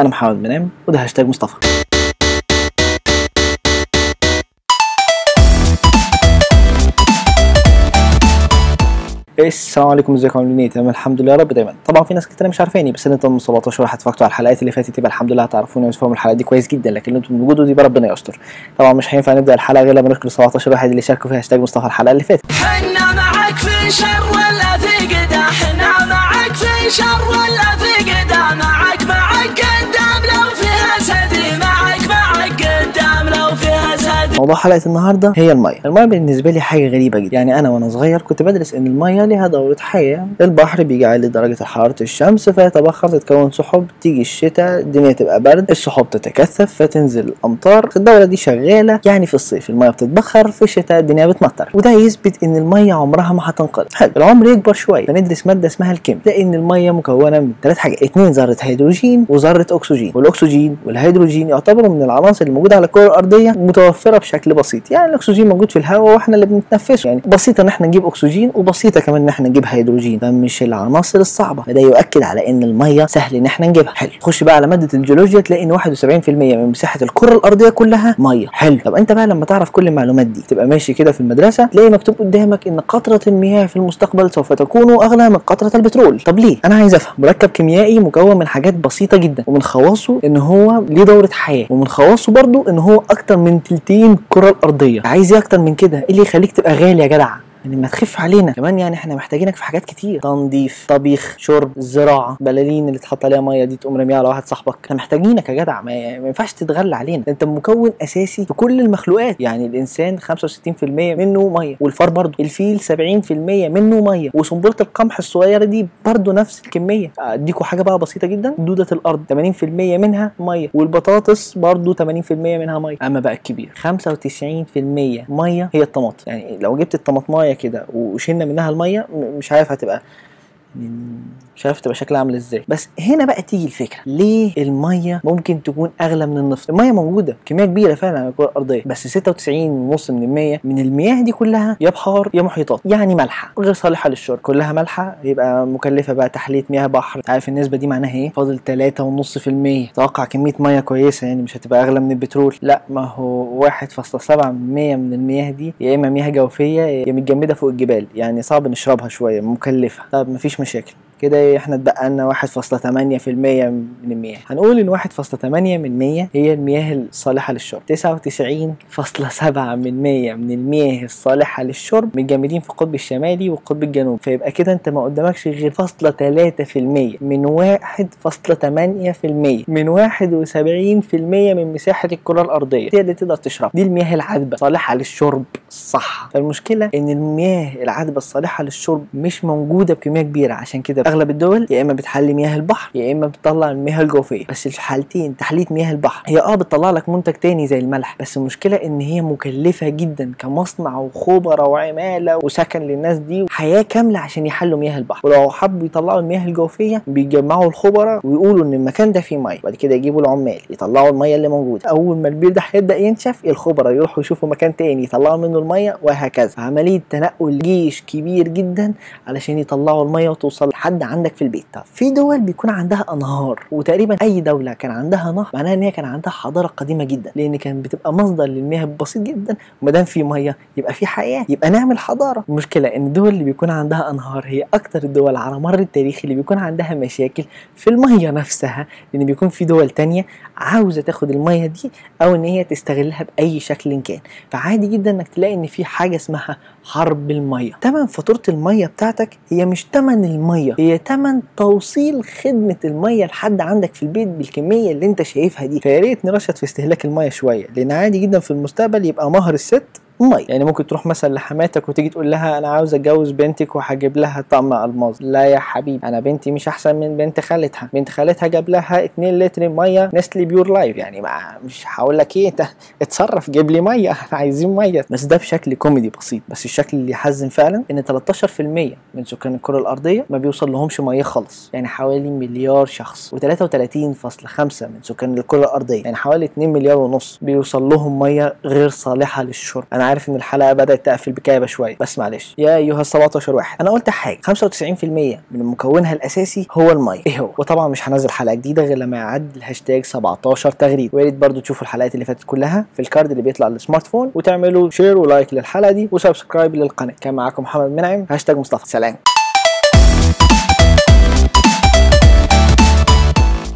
أنا محمد منام وده هاشتاج مصطفى. السلام عليكم إزيكم؟ عاملين إيه؟ تمام الحمد لله يا رب دايما. طبعا في ناس كتير مش عارفاني بس أنتم من 17 واحد اتفرجتوا على الحلقات اللي فاتت يبقى الحمد لله هتعرفوني وتفهموا الحلقات دي كويس جدا لكن أنتم من وجودوا دي ربنا يستر. طبعا مش هينفع نبدأ الحلقة غير لما نشكر 17 واحد اللي شاركوا في هاشتاج مصطفى الحلقة اللي فاتت. حنا معك في شر ولا في قدا حنا معك في شر موضوع حلقة النهارده هي المية. المية بالنسبة لي حاجة غريبة جدا. يعني أنا وأنا صغير كنت بدرس إن المية ليها دورة حياة. البحر بيجي درجه حرارة الشمس فيتبخر تتكون سحب تيجي الشتاء الدنيا تبقى برد السحب تتكثف فتنزل الأمطار. الدوره دي شغالة يعني في الصيف المية بتتبخر في الشتاء الدنيا بتمطر. وده يثبت إن المية عمرها ما هتنقرض حلو العمر يكبر شوية. فندرس مادة اسمها الكيمياء. تلاقي إن المية مكونة من ثلاث حاجات. اتنين ذرة هيدروجين وذرة أكسجين. والأكسجين والهيدروجين يعتبروا من العناصر الموجودة على الكرة الأرضية متوفرة بشكل بسيط. يعني الأكسجين موجود في الهواء وإحنا اللي بنتنفسه. يعني بسيطة إن إحنا نجيب أكسجين وبسيطة كمان إن إحنا نجيب هيدروجين. ده مش العناصر الصعبة. فده يؤكد على إن المية سهل إن إحنا نجيبها. حلو. خش بقى على مادة الجيولوجيا تلاقي إن 71% من مساحة الكرة الأرضية كلها مية. حلو. طب أنت بقى لما تعرف كل المعلومات دي تبقى ماشي كده في المدرسة تلاقي مكتوب قدامك إن قطرة المياه في المستقبل سوف تكون اغلى من قطرة البترول. طب ليه؟ أنا عايز أفهم. مركب كيميائي مكون من حاجات بسيطة جدا. ومن خواصه إن هو ليه دورة حياة. ومن خواصه برضو إن هو أكتر من تلتين الكرة الأرضية. عايز إيه أكتر من كده. إيه اللي يخليك تبقى غالي يا جدع؟ يعني ما تخف علينا. كمان يعني إحنا محتاجينك في حاجات كتير. تنظيف طبيخ شرب زراعة بلالين اللي تحط عليها مية دي تقوم راميها على واحد صاحبك. إحنا محتاجينك يا جدع. ما ينفعش تتغلى علينا. أنت مكون أساسي في كل المخلوقات. يعني الإنسان 65% منه مية. والفار برضه. الفيل 70% منه مية. وسنبله القمح الصغيرة دي برضه نفس الكمية. أديكوا حاجة بقى بسيطة جدا. دودة الأرض 80% منها مية. والبطاطس برضه 80% منها مية. أما بقى الكبير 95% مية هي الطماطم. يعني لو جبت الطماطماية كده وشلنا منها المية مش عارف هتبقى يعني مش عارف تبقى شكلها عامل إزاي. بس هنا بقى تيجي الفكرة. ليه المية ممكن تكون أغلى من النفط؟ المية موجودة كمية كبيرة فعلا على الكرة الأرضية. بس 96.5% من من المياه دي كلها يا بحار يا محيطات. يعني مالحه غير صالحة للشرب. كلها مالحه يبقى مكلفة بقى تحلية مياه بحر. عارف النسبة دي معناها إيه؟ فاضل 3.5% توقع كمية ميه كويسة يعني مش هتبقى أغلى من البترول. لا ما هو 1.7% من المياه دي يا إما مياه جوفية يا متجمدة فوق الجبال. يعني صعب نشربها شوية مكلفة. طب مفيش مشاكل. كده إحنا اتبقى لنا 1.8% من المياه. هنقول إن 1.8 من 100 هي المياه الصالحة للشرب. 99.7 من 100 من المياه الصالحة للشرب متجمدين في القطب الشمالي والقطب الجنوبي. فيبقى كده انت ما قدامكش غير فاصلة 3% من 1.8% من 71% من مساحة الكرة الأرضية. هي اللي تقدر تشرب. دي المياه العذبة صالحة للشرب. صح. فالمشكلة إن المياه العذبة الصالحة للشرب مش موجودة بكمية كبيرة عشان كده أغلب الدول يا إما بتحلي مياه البحر يا إما بتطلع المياه الجوفية. بس في الحالتين تحلية مياه البحر. هي آه بتطلع لك منتج تاني زي الملح بس المشكلة إن هي مكلفة جدا كمصنع وخبرة وعمالة وسكن للناس دي حياه كاملة عشان يحلوا مياه البحر. ولو حبوا يطلعوا المياه الجوفية بيجمعوا الخبراء ويقولوا إن المكان ده فيه ميه بعد كده يجيبوا العمال يطلعوا الميه اللي موجودة. أول ما البير ده هيبدأ ينشف الخبراء يروحوا يشوفوا مكان تاني يطلعوا منه الميه وهكذا. عمليه تنقل جيش كبير جدا علشان يطلعوا الميه وتوصل لحد عندك في البيت. في دول بيكون عندها أنهار وتقريبا أي دولة كان عندها نهر معناها إن هي كان عندها حضارة قديمة جدا لأن كان بتبقى مصدر للمياه بسيط جدا وما دام في ميه يبقى في حياة يبقى نعمل حضارة. المشكلة إن الدول اللي بيكون عندها أنهار هي أكتر الدول على مر التاريخ اللي بيكون عندها مشاكل في الميه نفسها لأن بيكون في دول تانية عاوزة تاخد الميه دي أو إن هي تستغلها بأي شكل كان. فعادي جدا إنك تلاقي إن في حاجة اسمها حرب الميه تمن فاتورة الميه بتاعتك هي مش تمن الميه هي تمن توصيل خدمة المية لحد عندك في البيت بالكمية اللي انت شايفها دي. فيا ريت نرشد في استهلاك المية شوية لأن عادي جدا في المستقبل يبقى مهر الست ميه يعني ممكن تروح مثلا لحماتك وتيجي تقول لها أنا عاوز أتجوز بنتك وهجيب لها طقم الماظ لا يا حبيبي أنا بنتي مش أحسن من بنت خالتها. بنت خالتها جاب لها 2 لتر مية Nestle Pure Life. يعني ما مش هقول لك إيه اتصرف جيب لي مية. إحنا عايزين مية. بس ده بشكل كوميدي بسيط. بس الشكل اللي يحزن فعلا إن 13% من سكان الكرة الأرضية ما بيوصل لهمش مية خالص. يعني حوالي مليار شخص. و33.5 من سكان الكرة الأرضية. يعني حوالي 2 مليار ونص بيوصل لهم مية غير صالحة للشرب. أنا عارف إن الحلقة بدأت تقفل بكآبة شوية بس معلش. يا أيها ال 17 واحد. أنا قلت حاجة 95% من مكونها الأساسي هو المية. إيه هو؟ وطبعا مش هنزل حلقة جديدة غير لما يعدي الهاشتاج 17 تغريد. ويا ريت برضو تشوفوا الحلقات اللي فاتت كلها في ال card اللي بيطلع لل smart phone وتعملوا share و like للحلقة دي و subscribe للقناة. كان معاكم محمد منعم هاشتاج مصطفى. سلام.